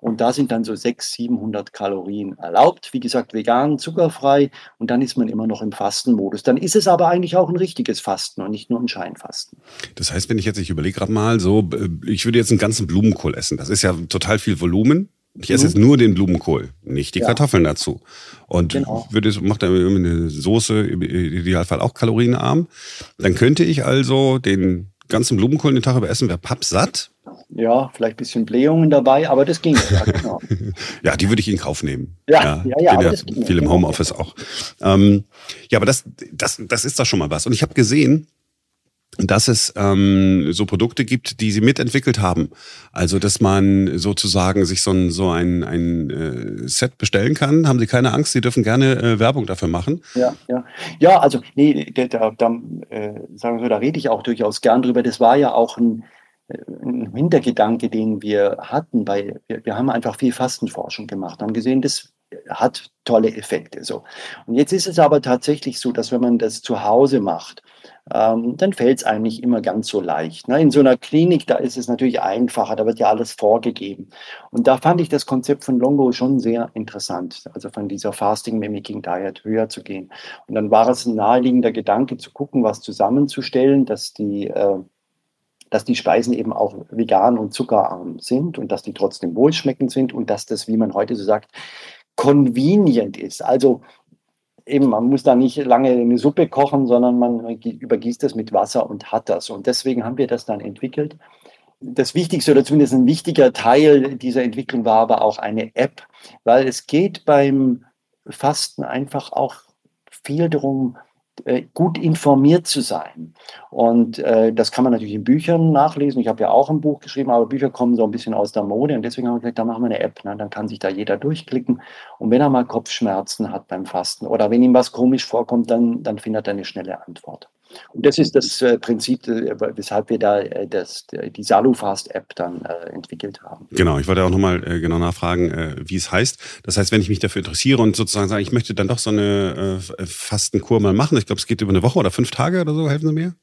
Und da sind dann so 600, 700 Kalorien erlaubt. Wie gesagt, vegan, zuckerfrei. Und dann ist man immer noch im Fastenmodus. Dann ist es aber eigentlich auch ein richtiges Fasten und nicht nur ein Scheinfasten. Das heißt, wenn ich jetzt, ich überlege gerade mal so, äh, ich würde jetzt einen ganzen Blumenkohl essen. Das ist ja total viel Volumen. Ich esse mhm. jetzt nur den Blumenkohl, nicht die ja. Kartoffeln dazu. Und genau. würde, macht dann eine Soße, im Idealfall auch kalorienarm. Dann könnte ich also den ganzen Blumenkohl den Tag über essen, wäre pappsatt ja, vielleicht ein bisschen Blähungen dabei, aber das ging. Ja, genau. ja die würde ich in Kauf nehmen. Ja, ja, ja. ja, ja viel im Homeoffice auch. Ähm, ja, aber das, das, das ist doch schon mal was. Und ich habe gesehen, dass es ähm, so Produkte gibt, die sie mitentwickelt haben. Also, dass man sozusagen sich so ein, so ein, ein äh, Set bestellen kann. Haben Sie keine Angst, Sie dürfen gerne äh, Werbung dafür machen. Ja, ja. Ja, also, nee, da, da, da, äh, sagen wir so, da rede ich auch durchaus gern drüber. Das war ja auch ein, ein Hintergedanke, den wir hatten, weil wir, wir haben einfach viel Fastenforschung gemacht, haben gesehen, das hat tolle Effekte. So. Und jetzt ist es aber tatsächlich so, dass wenn man das zu Hause macht ähm, dann fällt es einem nicht immer ganz so leicht. Ne? In so einer Klinik, da ist es natürlich einfacher, da wird ja alles vorgegeben. Und da fand ich das Konzept von Longo schon sehr interessant, also von dieser Fasting Mimicking Diet höher zu gehen. Und dann war es ein naheliegender Gedanke zu gucken, was zusammenzustellen, dass die äh, dass die Speisen eben auch vegan und zuckerarm sind und dass die trotzdem wohlschmeckend sind und dass das, wie man heute so sagt, convenient ist. Also eben, man muss da nicht lange eine Suppe kochen, sondern man übergießt das mit Wasser und hat das. Und deswegen haben wir das dann entwickelt. Das Wichtigste oder zumindest ein wichtiger Teil dieser Entwicklung war aber auch eine App, weil es geht beim Fasten einfach auch viel darum, gut informiert zu sein. Und äh, das kann man natürlich in Büchern nachlesen. Ich habe ja auch ein Buch geschrieben, aber Bücher kommen so ein bisschen aus der Mode. Und deswegen haben wir gesagt, da machen wir eine App. Ne? Dann kann sich da jeder durchklicken. Und wenn er mal Kopfschmerzen hat beim Fasten oder wenn ihm was komisch vorkommt, dann, dann findet er eine schnelle Antwort. Und das ist das äh, Prinzip, äh, weshalb wir da äh, das, die Salufast-App dann äh, entwickelt haben. Genau, ich wollte auch nochmal äh, genau nachfragen, äh, wie es heißt. Das heißt, wenn ich mich dafür interessiere und sozusagen sage, ich möchte dann doch so eine Fastenkur mal machen, ich glaube, es geht über eine Woche oder fünf Tage oder so, helfen Sie mir?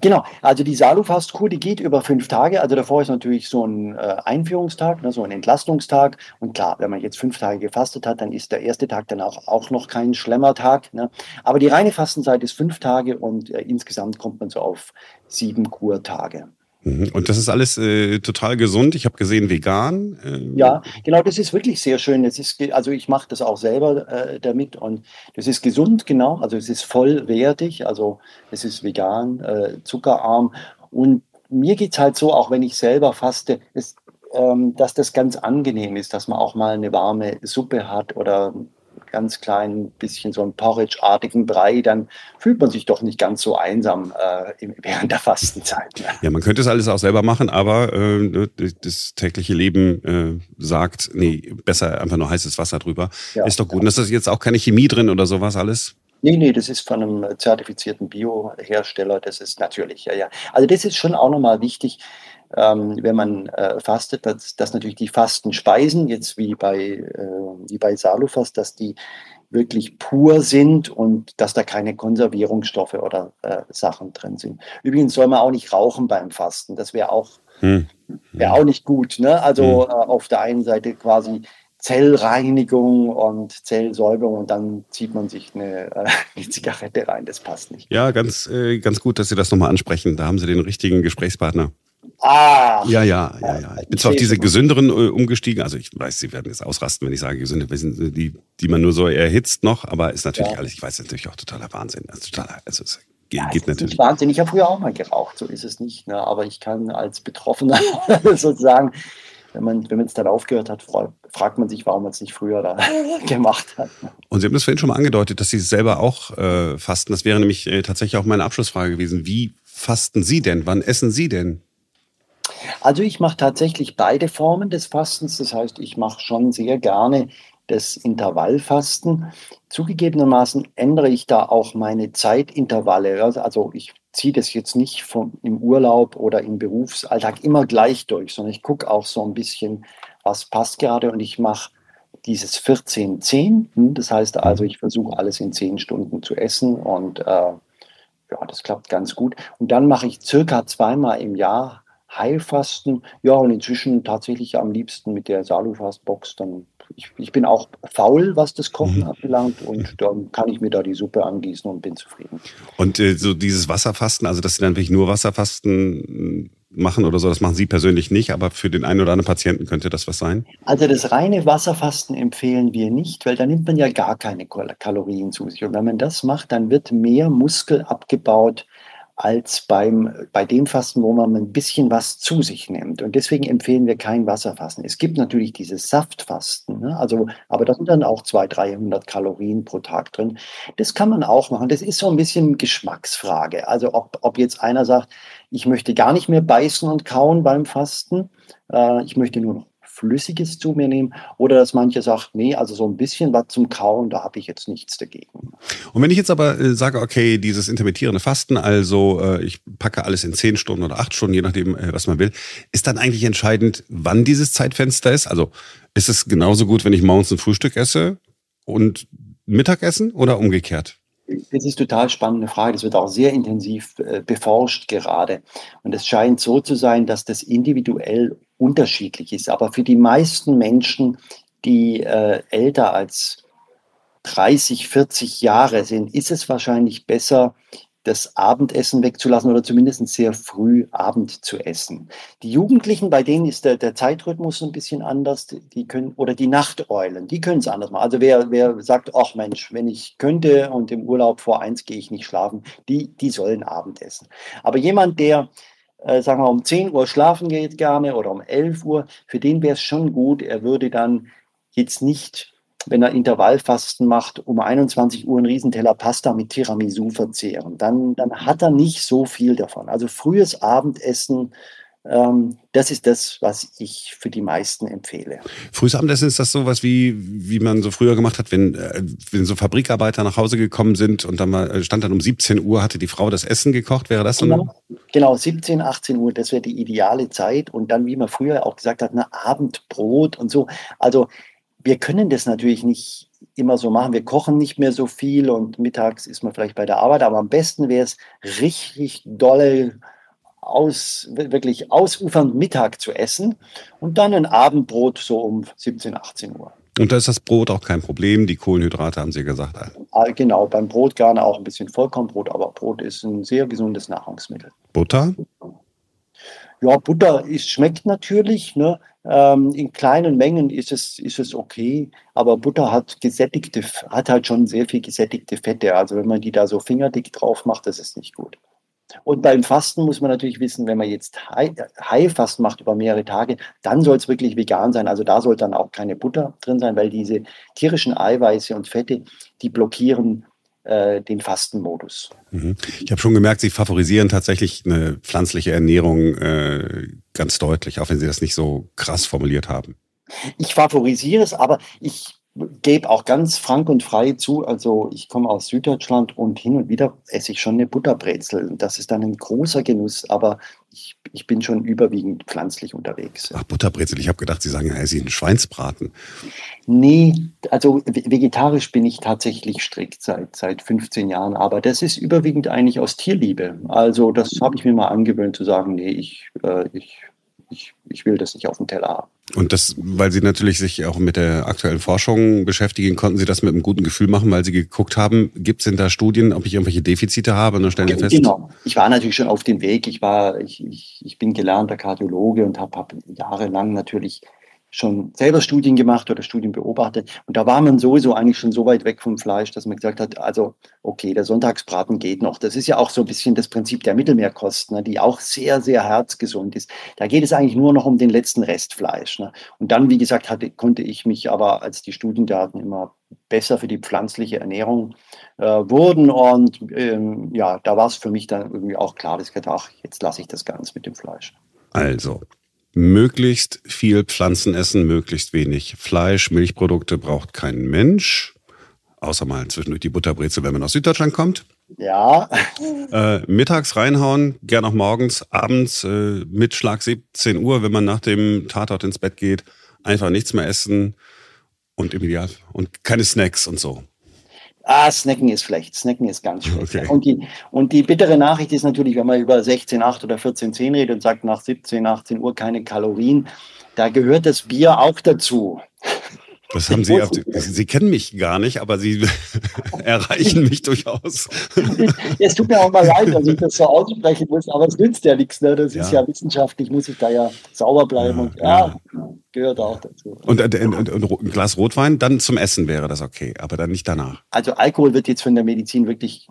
Genau, also die Salufastkur, die geht über fünf Tage. Also davor ist natürlich so ein äh, Einführungstag, ne, so ein Entlastungstag. Und klar, wenn man jetzt fünf Tage gefastet hat, dann ist der erste Tag dann auch, auch noch kein Schlemmertag. Ne? Aber die reine Fastenzeit ist fünf Tage und äh, insgesamt kommt man so auf sieben Kurtage. Mhm. Und das ist alles äh, total gesund. Ich habe gesehen, vegan. Äh. Ja, genau, das ist wirklich sehr schön. Das ist, also ich mache das auch selber äh, damit und das ist gesund, genau. Also es ist vollwertig, also es ist vegan, äh, zuckerarm. Und mir geht es halt so, auch wenn ich selber faste, ist, ähm, dass das ganz angenehm ist, dass man auch mal eine warme Suppe hat oder ganz klein bisschen so einen Porridge-artigen Brei, dann fühlt man sich doch nicht ganz so einsam äh, während der Fastenzeit. Ne? Ja, man könnte es alles auch selber machen, aber äh, ne, das tägliche Leben äh, sagt, nee, besser einfach nur heißes Wasser drüber. Ja, ist doch gut. Und das ist jetzt auch keine Chemie drin oder sowas alles? Nee, nee, das ist von einem zertifizierten Biohersteller. Das ist natürlich, ja, ja. Also das ist schon auch nochmal wichtig ähm, wenn man äh, fastet, dass, dass natürlich die Fastenspeisen, jetzt wie bei, äh, wie bei Salufast, dass die wirklich pur sind und dass da keine Konservierungsstoffe oder äh, Sachen drin sind. Übrigens soll man auch nicht rauchen beim Fasten. Das wäre auch, hm. wär auch nicht gut. Ne? Also hm. äh, auf der einen Seite quasi Zellreinigung und Zellsäuberung und dann zieht man sich eine, äh, eine Zigarette rein. Das passt nicht. Ja, ganz, äh, ganz gut, dass Sie das nochmal ansprechen. Da haben Sie den richtigen Gesprächspartner. Ah. Ja, ja, ja, ja. Ich bin zwar auf diese gesünderen äh, umgestiegen, also ich weiß, Sie werden jetzt ausrasten, wenn ich sage gesünde, die, die man nur so erhitzt noch, aber ist natürlich ja. alles, ich weiß natürlich auch totaler Wahnsinn. Also totaler, also es geht, ja, geht natürlich. Wahnsinn. Ich habe früher auch mal geraucht, so ist es nicht, ne? aber ich kann als Betroffener sozusagen wenn man wenn es dann aufgehört hat, fragt man sich, warum man es nicht früher da gemacht hat. Und Sie haben das vorhin schon mal angedeutet, dass Sie selber auch äh, fasten. Das wäre nämlich äh, tatsächlich auch meine Abschlussfrage gewesen. Wie fasten Sie denn? Wann essen Sie denn? Also ich mache tatsächlich beide Formen des Fastens. Das heißt, ich mache schon sehr gerne das Intervallfasten. Zugegebenermaßen ändere ich da auch meine Zeitintervalle. Also ich ziehe das jetzt nicht vom, im Urlaub oder im Berufsalltag immer gleich durch, sondern ich gucke auch so ein bisschen, was passt gerade und ich mache dieses 14-10. Hm, das heißt also, ich versuche alles in 10 Stunden zu essen und äh, ja, das klappt ganz gut. Und dann mache ich circa zweimal im Jahr Heilfasten. Ja, und inzwischen tatsächlich am liebsten mit der Salufast-Box. Dann, ich, ich, bin auch faul, was das Kochen mhm. anbelangt und dann kann ich mir da die Suppe angießen und bin zufrieden. Und äh, so dieses Wasserfasten, also dass Sie dann wirklich nur Wasserfasten machen oder so, das machen Sie persönlich nicht, aber für den einen oder anderen Patienten könnte das was sein? Also das reine Wasserfasten empfehlen wir nicht, weil da nimmt man ja gar keine Kalorien zu sich. Und wenn man das macht, dann wird mehr Muskel abgebaut, als beim, bei dem Fasten, wo man ein bisschen was zu sich nimmt. Und deswegen empfehlen wir kein Wasserfasten. Es gibt natürlich dieses Saftfasten, ne? also, aber da sind dann auch 200, 300 Kalorien pro Tag drin. Das kann man auch machen. Das ist so ein bisschen Geschmacksfrage. Also ob, ob jetzt einer sagt, ich möchte gar nicht mehr beißen und kauen beim Fasten, äh, ich möchte nur noch Flüssiges zu mir nehmen oder dass manche sagen, nee, also so ein bisschen was zum Kauen, da habe ich jetzt nichts dagegen. Und wenn ich jetzt aber äh, sage, okay, dieses intermittierende Fasten, also äh, ich packe alles in zehn Stunden oder acht Stunden, je nachdem, äh, was man will, ist dann eigentlich entscheidend, wann dieses Zeitfenster ist? Also ist es genauso gut, wenn ich morgens ein Frühstück esse und Mittagessen oder umgekehrt? Das ist total spannende Frage. Das wird auch sehr intensiv äh, beforscht gerade. Und es scheint so zu sein, dass das individuell unterschiedlich ist. Aber für die meisten Menschen, die äh, älter als 30, 40 Jahre sind, ist es wahrscheinlich besser, das Abendessen wegzulassen oder zumindest sehr früh Abend zu essen. Die Jugendlichen, bei denen ist der, der Zeitrhythmus ein bisschen anders, die können, oder die Nachteulen, die können es anders machen. Also wer, wer sagt, ach Mensch, wenn ich könnte und im Urlaub vor eins gehe ich nicht schlafen, die, die sollen Abendessen. Aber jemand, der äh, sagen wir, um 10 Uhr schlafen geht gerne oder um 11 Uhr, für den wäre es schon gut, er würde dann jetzt nicht wenn er Intervallfasten macht, um 21 Uhr einen Riesenteller Pasta mit Tiramisu verzehren. Dann, dann hat er nicht so viel davon. Also frühes Abendessen, ähm, das ist das, was ich für die meisten empfehle. Frühes Abendessen ist das so was wie, wie man so früher gemacht hat, wenn, äh, wenn so Fabrikarbeiter nach Hause gekommen sind und dann mal äh, stand dann um 17 Uhr, hatte die Frau das Essen gekocht, wäre das so? Genau, genau 17, 18 Uhr, das wäre die ideale Zeit. Und dann, wie man früher auch gesagt hat, eine Abendbrot und so. Also wir können das natürlich nicht immer so machen. Wir kochen nicht mehr so viel und mittags ist man vielleicht bei der Arbeit, aber am besten wäre es richtig dolle aus, wirklich ausufernd Mittag zu essen und dann ein Abendbrot so um 17, 18 Uhr. Und da ist das Brot auch kein Problem. Die Kohlenhydrate haben Sie gesagt. Ah, genau, beim Brot gerne auch ein bisschen Vollkornbrot, aber Brot ist ein sehr gesundes Nahrungsmittel. Butter? Ja, Butter ist, schmeckt natürlich. Ne? Ähm, in kleinen Mengen ist es, ist es okay, aber Butter hat gesättigte, hat halt schon sehr viel gesättigte Fette. Also wenn man die da so fingerdick drauf macht, das ist nicht gut. Und beim Fasten muss man natürlich wissen, wenn man jetzt High-Fast macht über mehrere Tage, dann soll es wirklich vegan sein. Also da soll dann auch keine Butter drin sein, weil diese tierischen Eiweiße und Fette, die blockieren den Fastenmodus. Mhm. Ich habe schon gemerkt, Sie favorisieren tatsächlich eine pflanzliche Ernährung äh, ganz deutlich, auch wenn Sie das nicht so krass formuliert haben. Ich favorisiere es, aber ich gebe auch ganz frank und frei zu, also ich komme aus Süddeutschland und hin und wieder esse ich schon eine Butterbrezel. Das ist dann ein großer Genuss, aber ich, ich bin schon überwiegend pflanzlich unterwegs. Ach, Butterbrezel, ich habe gedacht, Sie sagen, ja, Sie einen Schweinsbraten. Nee, also vegetarisch bin ich tatsächlich strikt seit, seit 15 Jahren, aber das ist überwiegend eigentlich aus Tierliebe. Also das habe ich mir mal angewöhnt zu sagen, nee, ich, äh, ich ich, ich will das nicht auf dem Teller haben. Und das, weil Sie natürlich sich auch mit der aktuellen Forschung beschäftigen, konnten Sie das mit einem guten Gefühl machen, weil Sie geguckt haben, gibt es denn da Studien, ob ich irgendwelche Defizite habe? Und dann stellen Sie fest. Genau. Ich war natürlich schon auf dem Weg. Ich war, ich, ich, ich bin gelernter Kardiologe und habe hab jahrelang natürlich schon selber Studien gemacht oder Studien beobachtet. Und da war man sowieso eigentlich schon so weit weg vom Fleisch, dass man gesagt hat, also okay, der Sonntagsbraten geht noch. Das ist ja auch so ein bisschen das Prinzip der Mittelmeerkost, ne, die auch sehr, sehr herzgesund ist. Da geht es eigentlich nur noch um den letzten Restfleisch. Ne. Und dann, wie gesagt, hatte, konnte ich mich aber, als die Studiendaten immer besser für die pflanzliche Ernährung äh, wurden. Und ähm, ja, da war es für mich dann irgendwie auch klar, dass ich gedacht, ach, jetzt lasse ich das ganz mit dem Fleisch. Also, möglichst viel Pflanzen essen, möglichst wenig Fleisch, Milchprodukte braucht kein Mensch. Außer mal zwischendurch die Butterbrezel, wenn man aus Süddeutschland kommt. Ja. Äh, mittags reinhauen, gern auch morgens, abends äh, mit Schlag 17 Uhr, wenn man nach dem Tatort ins Bett geht, einfach nichts mehr essen und im Ideal und keine Snacks und so. Ah, Snacken ist schlecht. Snacken ist ganz schlecht. Okay. Und, die, und die bittere Nachricht ist natürlich, wenn man über 16,8 oder 14,10 redet und sagt nach 17, 18 Uhr keine Kalorien, da gehört das Bier auch dazu. Das haben Sie, Sie kennen mich gar nicht, aber Sie erreichen mich durchaus. es tut mir auch mal leid, dass ich das so aussprechen muss, aber es nützt ja nichts. Ne? Das ja. ist ja wissenschaftlich, muss ich da ja sauber bleiben. Ja, und ja, ja, gehört auch dazu. Und, und, und, und, ein Glas Rotwein, dann zum Essen wäre das okay, aber dann nicht danach. Also Alkohol wird jetzt von der Medizin wirklich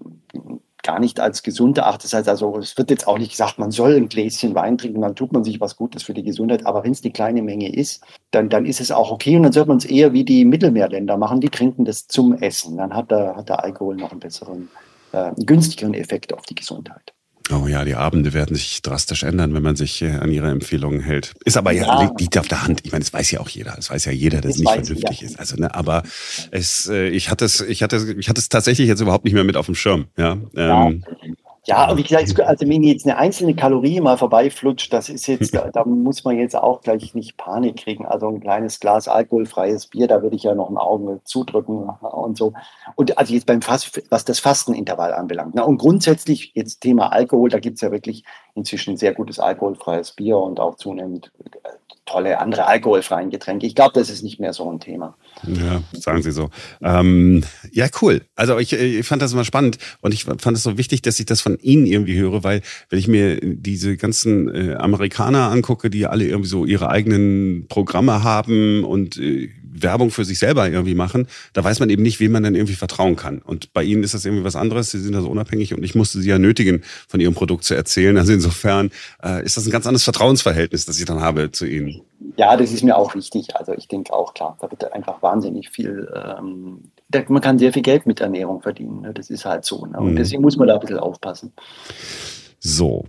gar nicht als gesund erachtet. Das heißt also, es wird jetzt auch nicht gesagt, man soll ein Gläschen Wein trinken, dann tut man sich was Gutes für die Gesundheit. Aber wenn es die kleine Menge ist, dann, dann ist es auch okay. Und dann sollte man es eher wie die Mittelmeerländer machen, die trinken das zum Essen. Dann hat der, hat der Alkohol noch einen besseren, äh, günstigeren Effekt auf die Gesundheit. Oh ja, die Abende werden sich drastisch ändern, wenn man sich äh, an ihre Empfehlungen hält. Ist aber ja, ja liegt auf der Hand. Ich meine, das weiß ja auch jeder. Das weiß ja jeder, dass es nicht vernünftig ja. ist. Also, ne, aber es, äh, ich hatte es, ich hatte, ich hatte es tatsächlich jetzt überhaupt nicht mehr mit auf dem Schirm. Ja. Ähm, Ja, wie gesagt, also wenn jetzt eine einzelne Kalorie mal vorbeiflutscht, das ist jetzt, da, da, muss man jetzt auch gleich nicht Panik kriegen. Also ein kleines Glas alkoholfreies Bier, da würde ich ja noch ein Auge zudrücken und so. Und also jetzt beim Fast, was das Fastenintervall anbelangt. Na, und grundsätzlich jetzt Thema Alkohol, da gibt es ja wirklich inzwischen sehr gutes alkoholfreies Bier und auch zunehmend äh, tolle andere alkoholfreien Getränke. Ich glaube, das ist nicht mehr so ein Thema. Ja, sagen Sie so. Ähm, ja, cool. Also ich, ich fand das immer spannend und ich fand es so wichtig, dass ich das von Ihnen irgendwie höre, weil wenn ich mir diese ganzen äh, Amerikaner angucke, die alle irgendwie so ihre eigenen Programme haben und äh, Werbung für sich selber irgendwie machen, da weiß man eben nicht, wem man dann irgendwie vertrauen kann. Und bei Ihnen ist das irgendwie was anderes. Sie sind da so unabhängig und ich musste Sie ja nötigen, von Ihrem Produkt zu erzählen. Also insofern äh, ist das ein ganz anderes Vertrauensverhältnis, das ich dann habe zu Ihnen. Ja, das ist mir auch wichtig. Also ich denke auch klar, da wird einfach wahnsinnig viel, ähm, da, man kann sehr viel Geld mit Ernährung verdienen. Ne? Das ist halt so. Ne? Und mhm. deswegen muss man da ein bisschen aufpassen. So,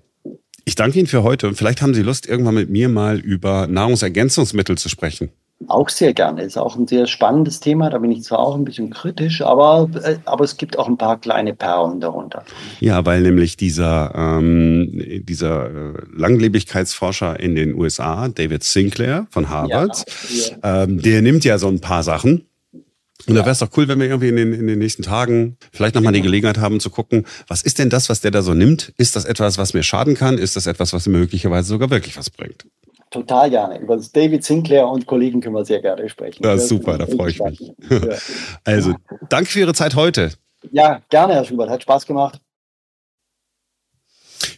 ich danke Ihnen für heute und vielleicht haben Sie Lust, irgendwann mit mir mal über Nahrungsergänzungsmittel zu sprechen. Auch sehr gerne. Ist auch ein sehr spannendes Thema. Da bin ich zwar auch ein bisschen kritisch, aber, äh, aber es gibt auch ein paar kleine Perlen darunter. Ja, weil nämlich dieser, ähm, dieser äh, Langlebigkeitsforscher in den USA, David Sinclair von Harvard, ja, ja. Ähm, der nimmt ja so ein paar Sachen. Und ja. da wäre es doch cool, wenn wir irgendwie in den, in den nächsten Tagen vielleicht nochmal die Gelegenheit haben zu gucken, was ist denn das, was der da so nimmt? Ist das etwas, was mir schaden kann? Ist das etwas, was möglicherweise sogar wirklich was bringt? Total gerne. Über das David Sinclair und Kollegen können wir sehr gerne sprechen. Das ist super, da freue ich mich. Also, danke für Ihre Zeit heute. Ja, gerne, Herr Schubert. Hat Spaß gemacht.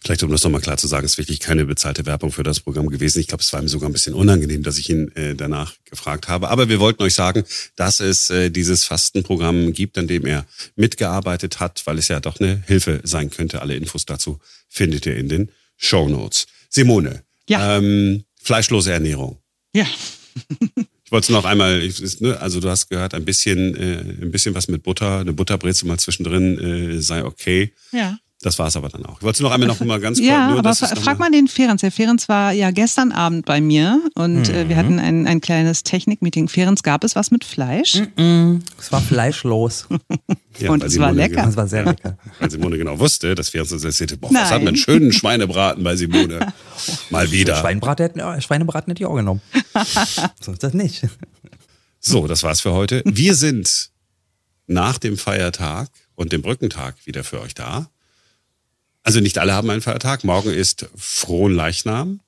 Vielleicht, um das nochmal klar zu sagen, ist wirklich keine bezahlte Werbung für das Programm gewesen. Ich glaube, es war ihm sogar ein bisschen unangenehm, dass ich ihn äh, danach gefragt habe. Aber wir wollten euch sagen, dass es äh, dieses Fastenprogramm gibt, an dem er mitgearbeitet hat, weil es ja doch eine Hilfe sein könnte. Alle Infos dazu findet ihr in den Show Notes. Simone, ja. ähm, Fleischlose Ernährung. Ja. ich wollte es noch einmal, ich, ne, also du hast gehört, ein bisschen, äh, ein bisschen was mit Butter, eine Butterbrezel mal zwischendrin äh, sei okay. Ja. Das war es aber dann auch. Ich wollte noch einmal noch mal ganz kurz. Ja, nur, aber frag mal den Ferenc. Der Ferenc war ja gestern Abend bei mir und mhm. äh, wir mhm. hatten ein, ein kleines Technikmeeting. Ferenc, gab es was mit Fleisch? Mhm. Es war fleischlos. ja, und es war lecker. Genau, es war sehr lecker. Weil Simone genau wusste, dass Ferenc uns erzählte, boah, was hat man einen schönen Schweinebraten bei Simone. Mal wieder. Schweinebraten hätte, Schweinebraten hätte ich auch genommen. so ist das nicht. So, das war's für heute. Wir sind nach dem Feiertag und dem Brückentag wieder für euch da. Also nicht alle haben einen Feiertag. Morgen ist Frohen Leichnam.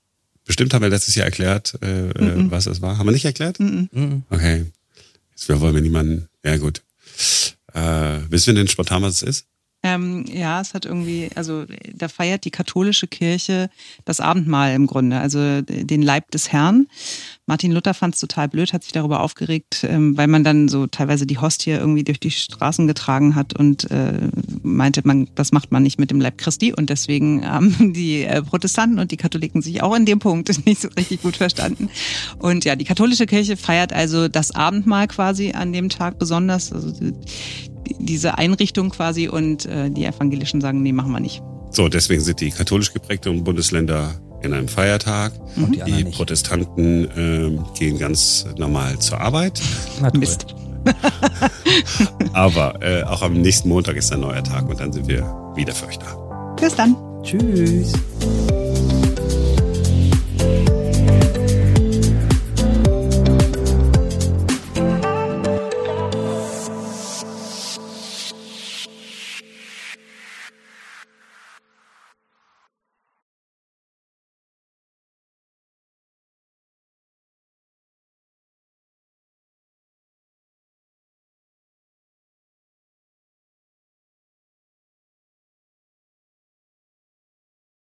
Bestimmt haben wir letztes Jahr erklärt, äh, mm -mm. was es war. Haben wir nicht erklärt? Mm okay. Jetzt wollen wir niemanden. Ja, gut. Äh, wissen wir denn spontan, was es ist? Ähm, ja, es hat irgendwie, also da feiert die katholische Kirche das Abendmahl im Grunde, also den Leib des Herrn. Martin Luther fand es total blöd, hat sich darüber aufgeregt, ähm, weil man dann so teilweise die Hostie irgendwie durch die Straßen getragen hat und äh, meinte, man, das macht man nicht mit dem Leib Christi. Und deswegen haben die äh, Protestanten und die Katholiken sich auch in dem Punkt nicht so richtig gut verstanden. Und ja, die katholische Kirche feiert also das Abendmahl quasi an dem Tag besonders. Also diese Einrichtung quasi und äh, die Evangelischen sagen, nee, machen wir nicht. So, deswegen sind die katholisch geprägten Bundesländer in einem Feiertag. Mhm. Die, die Protestanten äh, gehen ganz normal zur Arbeit. Mist. Aber äh, auch am nächsten Montag ist ein neuer Tag und dann sind wir wieder für euch da. Bis dann. Tschüss.